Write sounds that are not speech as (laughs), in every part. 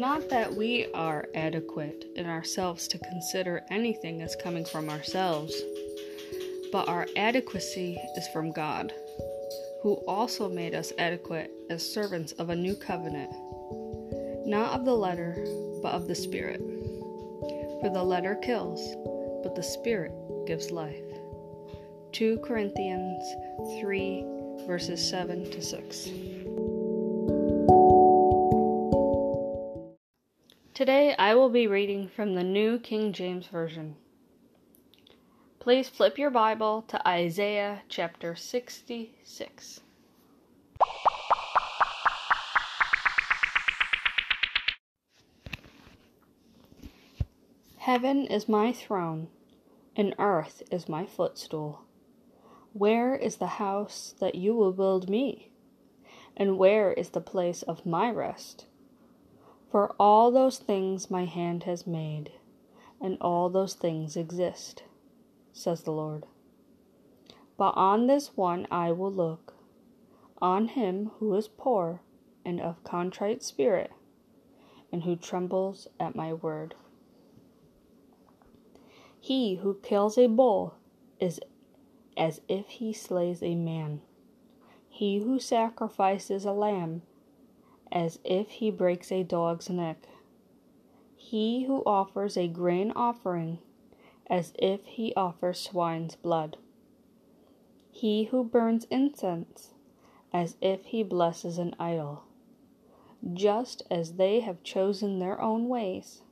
Not that we are adequate in ourselves to consider anything as coming from ourselves, but our adequacy is from God, who also made us adequate as servants of a new covenant, not of the letter, but of the Spirit. For the letter kills, but the Spirit gives life. 2 Corinthians 3, verses 7 to 6. Today I will be reading from the New King James Version. Please flip your Bible to Isaiah chapter 66. Heaven is my throne, and earth is my footstool. Where is the house that you will build me? And where is the place of my rest? For all those things my hand has made, and all those things exist, says the Lord. But on this one I will look, on him who is poor and of contrite spirit, and who trembles at my word. He who kills a bull is as if he slays a man. He who sacrifices a lamb as if he breaks a dog's neck. He who offers a grain offering, as if he offers swine's blood. He who burns incense, as if he blesses an idol. Just as they have chosen their own ways,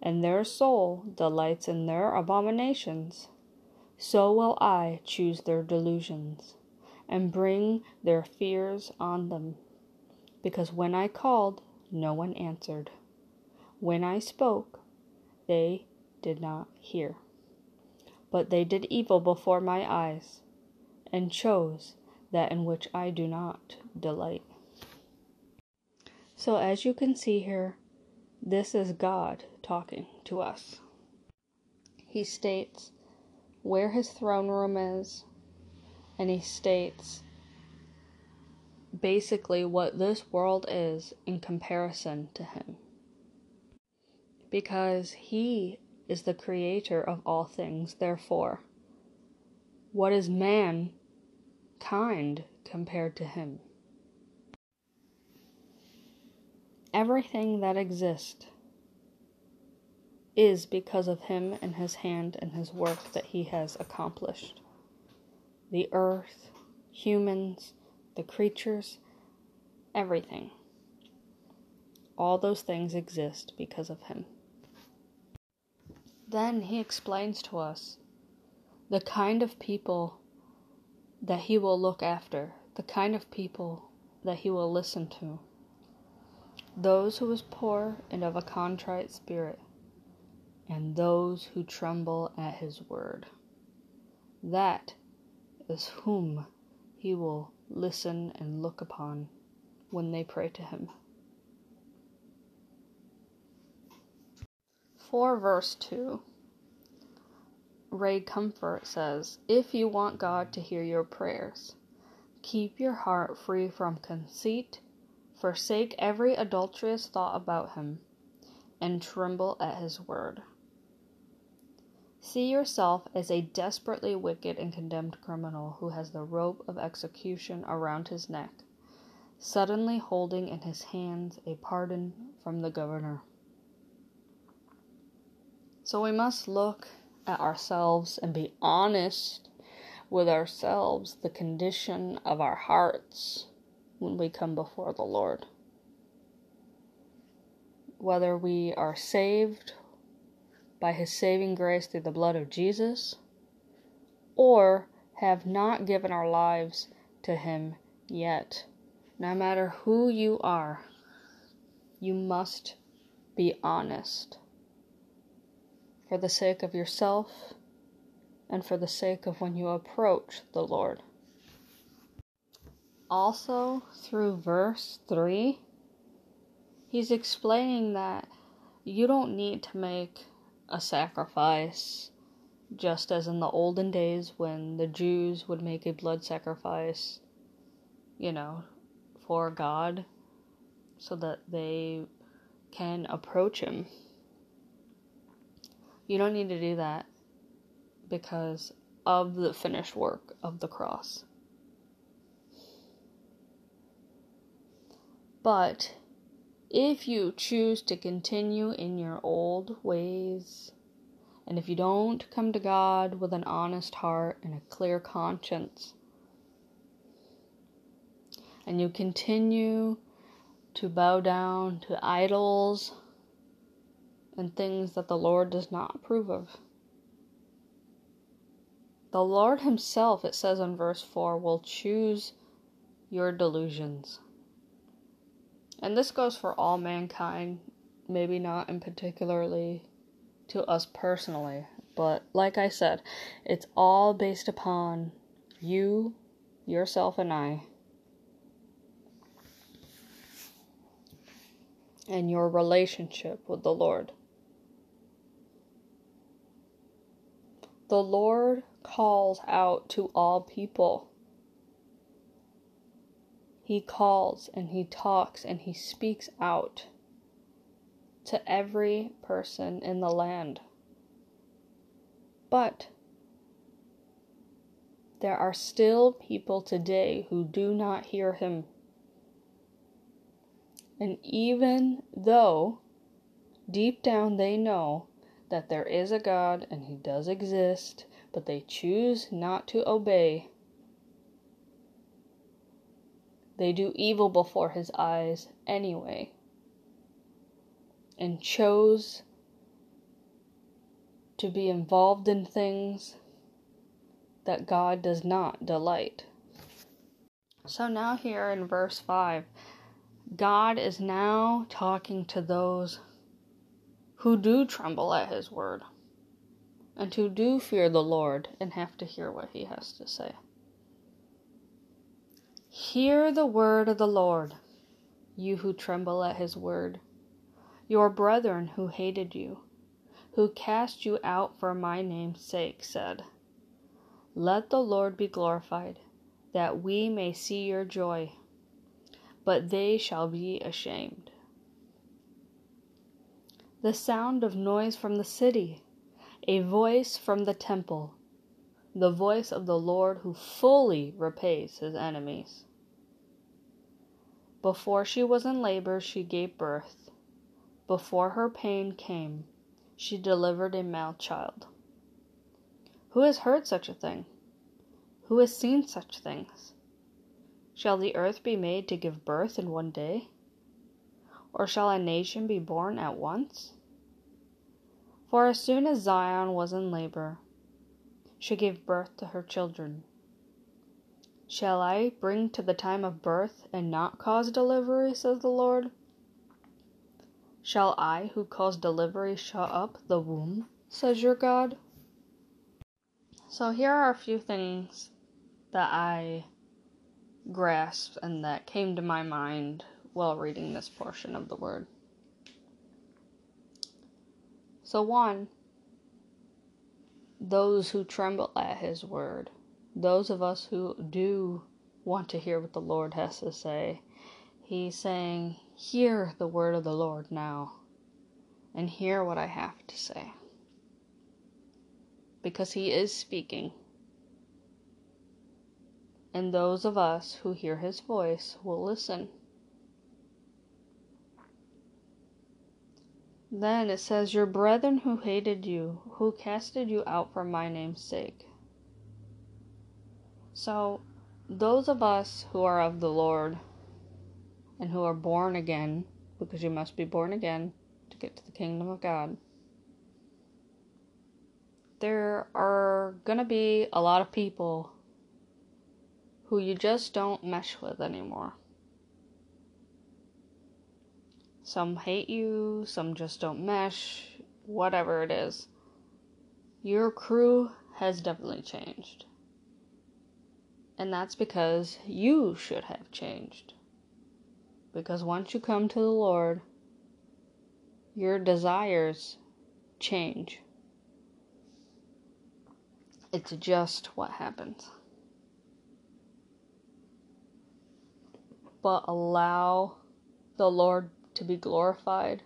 and their soul delights in their abominations, so will I choose their delusions, and bring their fears on them because when I called, no one answered. When I spoke, they did not hear. But they did evil before my eyes, and chose that in which I do not delight. So, as you can see here, this is God talking to us. He states where his throne room is, and he states basically what this world is in comparison to Him. Because He is the creator of all things, therefore, what is man kind compared to Him? Everything that exists is because of Him and His hand and His work that He has accomplished. The earth, humans, the creatures, everything. All those things exist because of him. Then he explains to us the kind of people that he will look after, the kind of people that he will listen to. Those who is poor and of a contrite spirit, and those who tremble at his word. That is whom he will listen and look upon when they pray to Him. 4 verse 2 Ray Comfort says, If you want God to hear your prayers, keep your heart free from conceit, forsake every adulterous thought about Him, and tremble at His word. See yourself as a desperately wicked and condemned criminal who has the rope of execution around his neck, suddenly holding in his hands a pardon from the governor. So we must look at ourselves and be honest with ourselves, the condition of our hearts when we come before the Lord. Whether we are saved by his saving grace through the blood of Jesus, or have not given our lives to him yet. No matter who you are, you must be honest for the sake of yourself and for the sake of when you approach the Lord. Also, through verse 3, he's explaining that you don't need to make a sacrifice, just as in the olden days when the Jews would make a blood sacrifice, you know, for God, so that they can approach Him. You don't need to do that because of the finished work of the cross. But if you choose to continue in your old ways, and if you don't come to God with an honest heart and a clear conscience, and you continue to bow down to idols and things that the Lord does not approve of, the Lord Himself, it says in verse 4, will choose your delusions. And this goes for all mankind, maybe not in particularly to us personally, but like I said, it's all based upon you, yourself, and I. And your relationship with the Lord. The Lord calls out to all people. He calls and he talks and he speaks out to every person in the land. But there are still people today who do not hear him. And even though deep down they know that there is a God and he does exist but they choose not to obey. They do evil before his eyes anyway, and chose to be involved in things that God does not delight. So now, here in verse 5, God is now talking to those who do tremble at his word and who do fear the Lord and have to hear what he has to say. Hear the word of the Lord, you who tremble at his word, your brethren who hated you, who cast you out for my name's sake, said, Let the Lord be glorified, that we may see your joy. But they shall be ashamed. The sound of noise from the city a voice from the temple, the voice of the Lord who fully repays his enemies. Before she was in labor, she gave birth. Before her pain came, she delivered a male child. Who has heard such a thing? Who has seen such things? Shall the earth be made to give birth in one day? Or shall a nation be born at once? For as soon as Zion was in labor, she gave birth to her children. Shall I bring to the time of birth and not cause delivery, says the Lord? Shall I, who cause delivery, shut up the womb, says your God? So here are a few things that I grasped and that came to my mind while reading this portion of the Word. So, one, those who tremble at his word, those of us who do want to hear what the Lord has to say, he's saying, Hear the word of the Lord now, and hear what I have to say. Because he is speaking. And those of us who hear his voice will listen. Then it says, Your brethren who hated you, who casted you out for my name's sake. So, those of us who are of the Lord and who are born again, because you must be born again to get to the kingdom of God, there are going to be a lot of people who you just don't mesh with anymore. Some hate you, some just don't mesh, whatever it is. Your crew has definitely changed. And that's because you should have changed. Because once you come to the Lord, your desires change. It's just what happens. But allow the Lord to be glorified.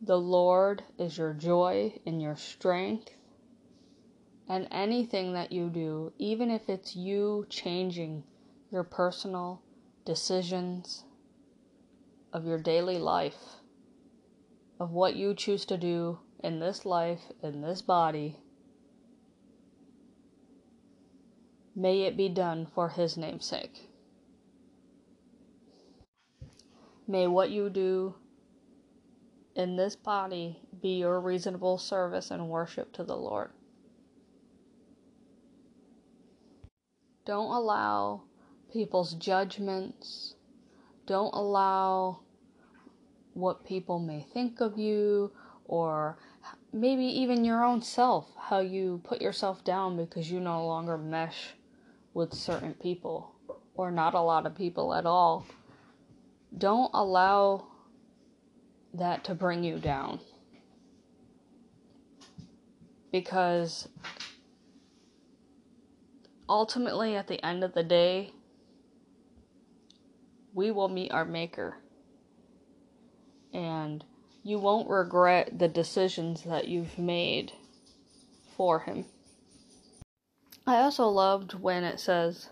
The Lord is your joy and your strength. And anything that you do, even if it's you changing your personal decisions of your daily life, of what you choose to do in this life, in this body, may it be done for His name's sake. May what you do in this body be your reasonable service and worship to the Lord. Don't allow people's judgments. Don't allow what people may think of you or maybe even your own self, how you put yourself down because you no longer mesh with certain people or not a lot of people at all. Don't allow that to bring you down. Because ultimately, at the end of the day, we will meet our Maker. And you won't regret the decisions that you've made for Him. I also loved when it says,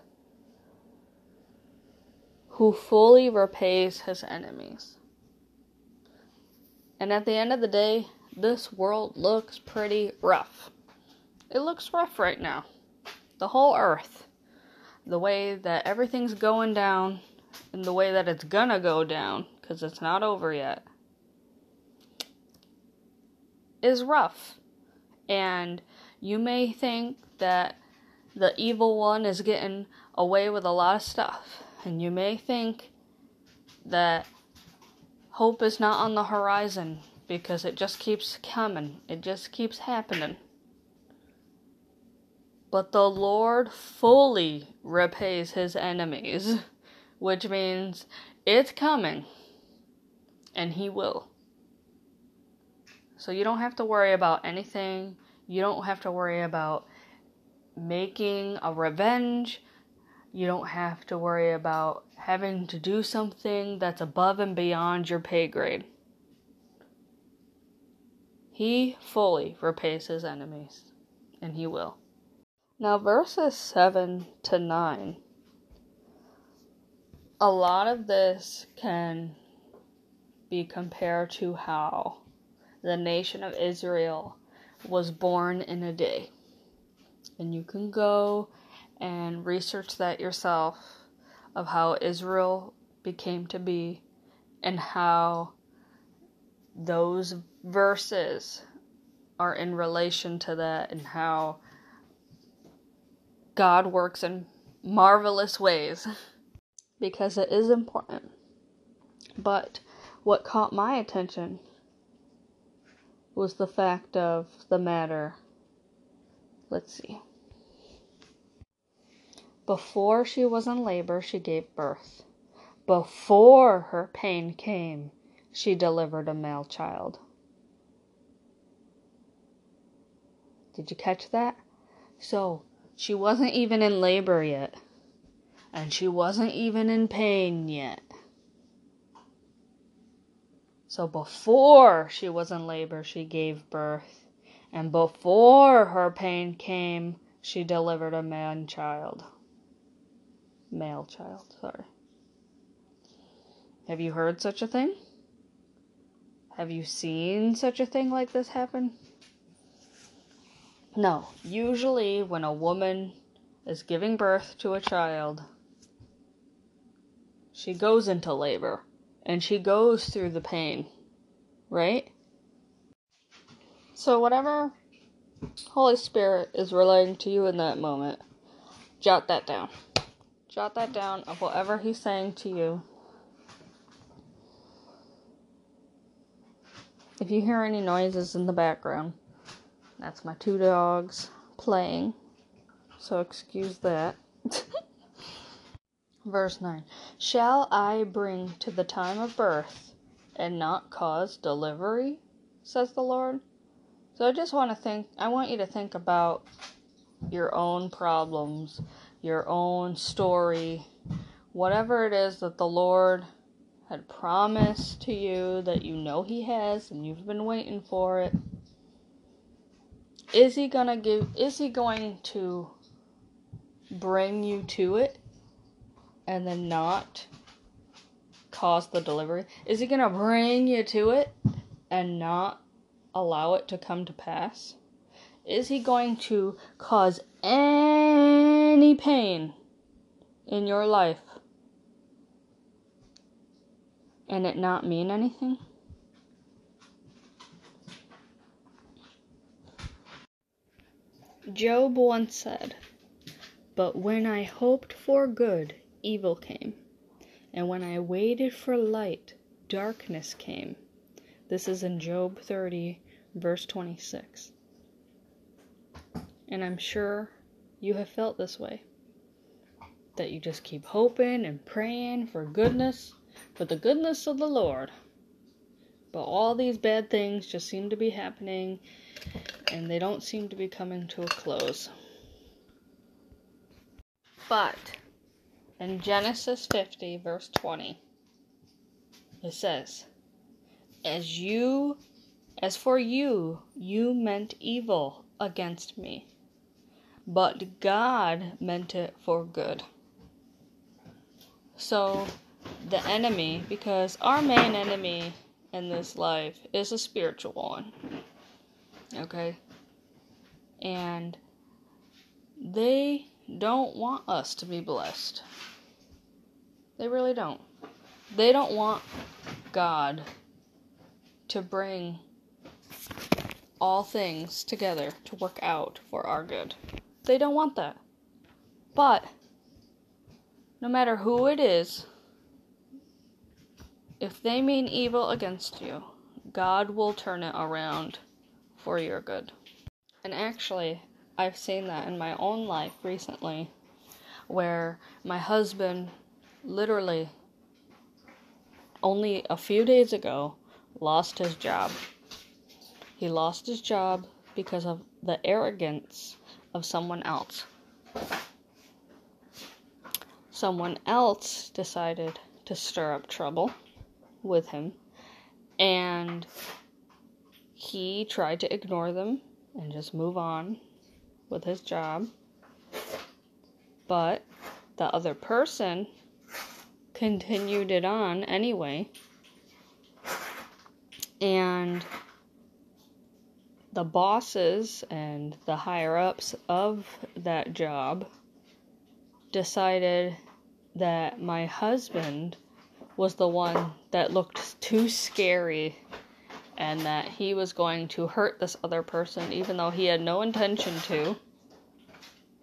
who fully repays his enemies. And at the end of the day, this world looks pretty rough. It looks rough right now. The whole earth. The way that everything's going down, and the way that it's gonna go down, because it's not over yet, is rough. And you may think that the evil one is getting away with a lot of stuff. And you may think that hope is not on the horizon because it just keeps coming, it just keeps happening. But the Lord fully repays his enemies, which means it's coming, and he will. So you don't have to worry about anything. You don't have to worry about making a revenge. You don't have to worry about having to do something that's above and beyond your pay grade. He fully repays his enemies, and he will. Now, verses 7 to 9. A lot of this can be compared to how the nation of Israel was born in a day. And you can go and research that yourself of how Israel became to be and how those verses are in relation to that and how God works in marvelous ways (laughs) because it is important. But what caught my attention was the fact of the matter. Let's see. Before she was in labor, she gave birth. Before her pain came, she delivered a male child. Did you catch that? So, she wasn't even in labor yet. And she wasn't even in pain yet. So, before she was in labor, she gave birth. And before her pain came, she delivered a man child male child, sorry. Have you heard such a thing? Have you seen such a thing like this happen? No. Usually, when a woman is giving birth to a child, she goes into labor and she goes through the pain, right? So, whatever Holy Spirit is relaying to you in that moment, jot that down jot that down of whatever he's saying to you. If you hear any noises in the background, that's my two dogs playing. So excuse that. (laughs) Verse 9 Shall I bring to the time of birth and not cause delivery? says the Lord. So I just want to think, I want you to think about your own problems your own story, whatever it is that the Lord had promised to you that you know he has and you've been waiting for it. Is he gonna give is he going to bring you to it and then not cause the delivery? Is he gonna bring you to it and not allow it to come to pass? Is he going to cause any pain in your life and it not mean anything? Job once said, But when I hoped for good, evil came, and when I waited for light, darkness came. This is in Job 30, verse 26. And I'm sure you have felt this way. That you just keep hoping and praying for goodness, for the goodness of the Lord. But all these bad things just seem to be happening and they don't seem to be coming to a close. But in Genesis 50, verse 20, it says, As you, as for you, you meant evil against me, but God meant it for good. So, the enemy, because our main enemy in this life is a spiritual one. Okay? And they don't want us to be blessed. They really don't. They don't want God to bring all things together to work out for our good. They don't want that. But no matter who it is, if they mean evil against you, God will turn it around for your good. And actually, I've seen that in my own life recently where my husband literally only a few days ago lost his job. He lost his job because of the arrogance of someone else. Someone else decided to stir up trouble with him, and he tried to ignore them and just move on with his job. But the other person continued it on anyway. And the bosses and the higher ups of that job decided that my husband was the one that looked too scary and that he was going to hurt this other person even though he had no intention to.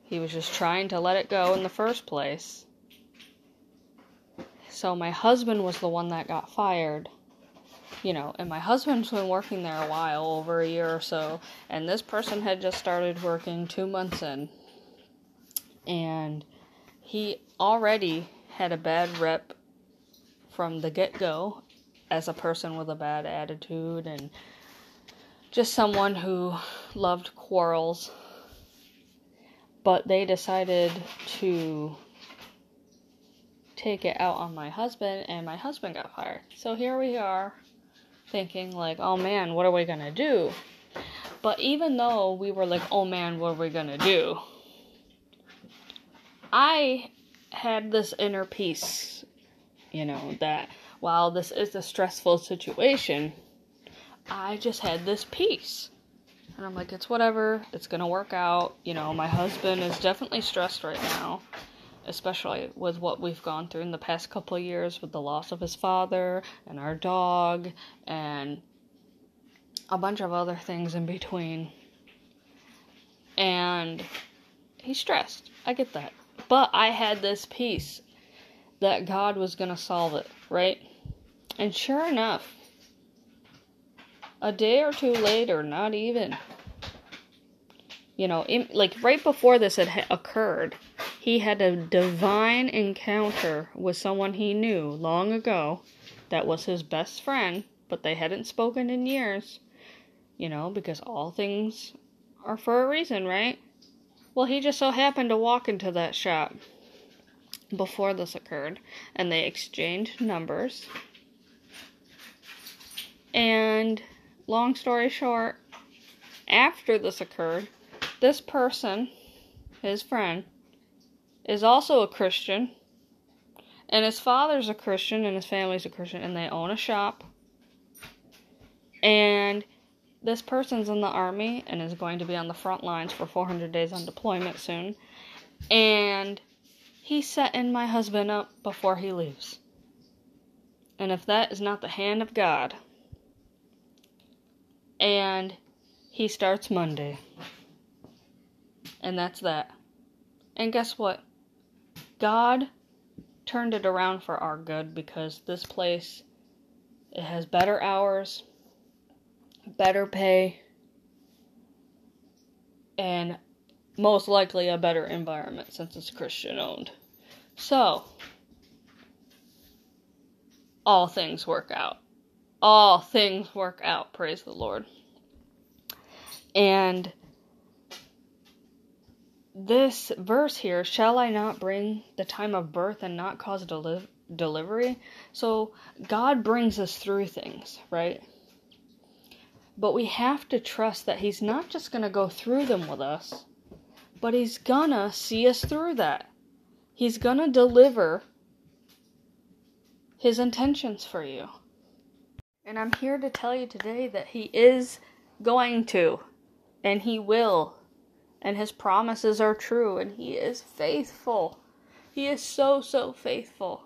He was just trying to let it go in the first place. So my husband was the one that got fired. You know, and my husband's been working there a while, over a year or so, and this person had just started working two months in. And he already had a bad rep from the get go as a person with a bad attitude and just someone who loved quarrels. But they decided to take it out on my husband, and my husband got fired. So here we are thinking, like, oh man, what are we gonna do? But even though we were like, oh man, what are we gonna do? I had this inner peace, you know, that while this is a stressful situation, I just had this peace. And I'm like, it's whatever, it's gonna work out. You know, my husband is definitely stressed right now, especially with what we've gone through in the past couple of years with the loss of his father and our dog and a bunch of other things in between. And he's stressed. I get that. But I had this peace that God was going to solve it, right? And sure enough, a day or two later, not even, you know, in, like right before this had ha- occurred, he had a divine encounter with someone he knew long ago that was his best friend, but they hadn't spoken in years, you know, because all things are for a reason, right? Well, he just so happened to walk into that shop before this occurred, and they exchanged numbers. And long story short, after this occurred, this person, his friend, is also a Christian. And his father's a Christian and his family's a Christian and they own a shop. And this person's in the army and is going to be on the front lines for 400 days on deployment soon. And he's setting my husband up before he leaves. And if that is not the hand of God, and he starts Monday. And that's that. And guess what? God turned it around for our good because this place it has better hours, better pay, and most likely a better environment since it's Christian owned. So, all things work out. All things work out, praise the Lord. And this verse here, shall I not bring the time of birth and not cause deli- delivery? So God brings us through things, right? But we have to trust that He's not just going to go through them with us, but He's gonna see us through that. He's gonna deliver His intentions for you. And I'm here to tell you today that He is going to, and He will, and His promises are true, and He is faithful. He is so, so faithful,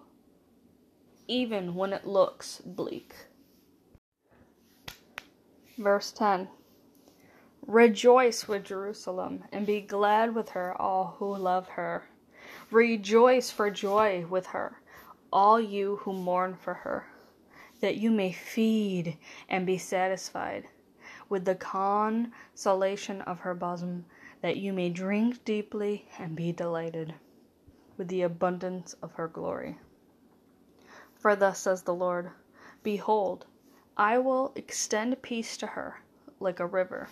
even when it looks bleak. Verse 10 Rejoice with Jerusalem, and be glad with her, all who love her. Rejoice for joy with her, all you who mourn for her, that you may feed and be satisfied with the consolation of her bosom, that you may drink deeply and be delighted with the abundance of her glory. For thus says the Lord Behold, I will extend peace to her like a river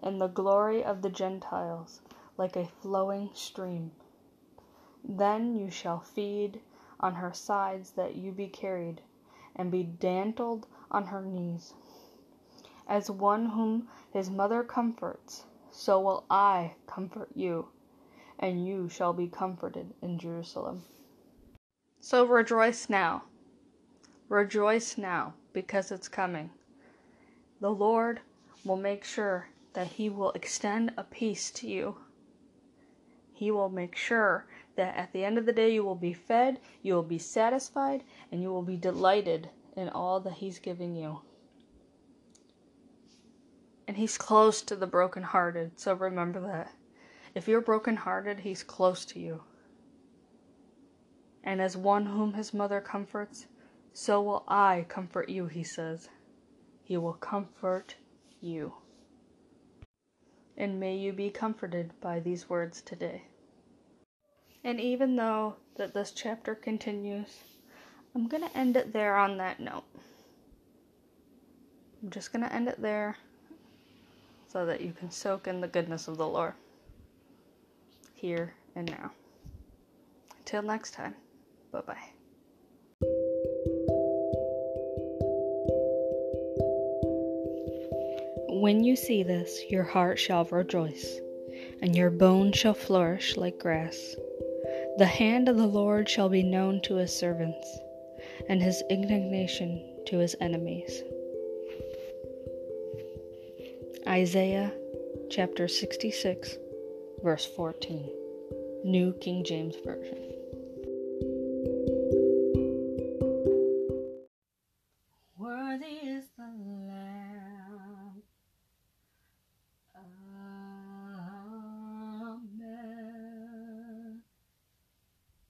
and the glory of the Gentiles like a flowing stream. Then you shall feed on her sides that you be carried, and be dantled on her knees. As one whom his mother comforts, so will I comfort you, and you shall be comforted in Jerusalem. So rejoice now. Rejoice now, because it's coming. The Lord will make sure that He will extend a peace to you. He will make sure that at the end of the day you will be fed, you will be satisfied, and you will be delighted in all that He's giving you. And He's close to the brokenhearted, so remember that. If you're brokenhearted, He's close to you. And as one whom His mother comforts, so will I comfort you, He says. He will comfort you and may you be comforted by these words today. And even though that this chapter continues, I'm going to end it there on that note. I'm just going to end it there so that you can soak in the goodness of the Lord here and now. Until next time, bye bye. When you see this, your heart shall rejoice, and your bones shall flourish like grass. The hand of the Lord shall be known to his servants, and his indignation to his enemies. Isaiah chapter 66, verse 14, New King James Version.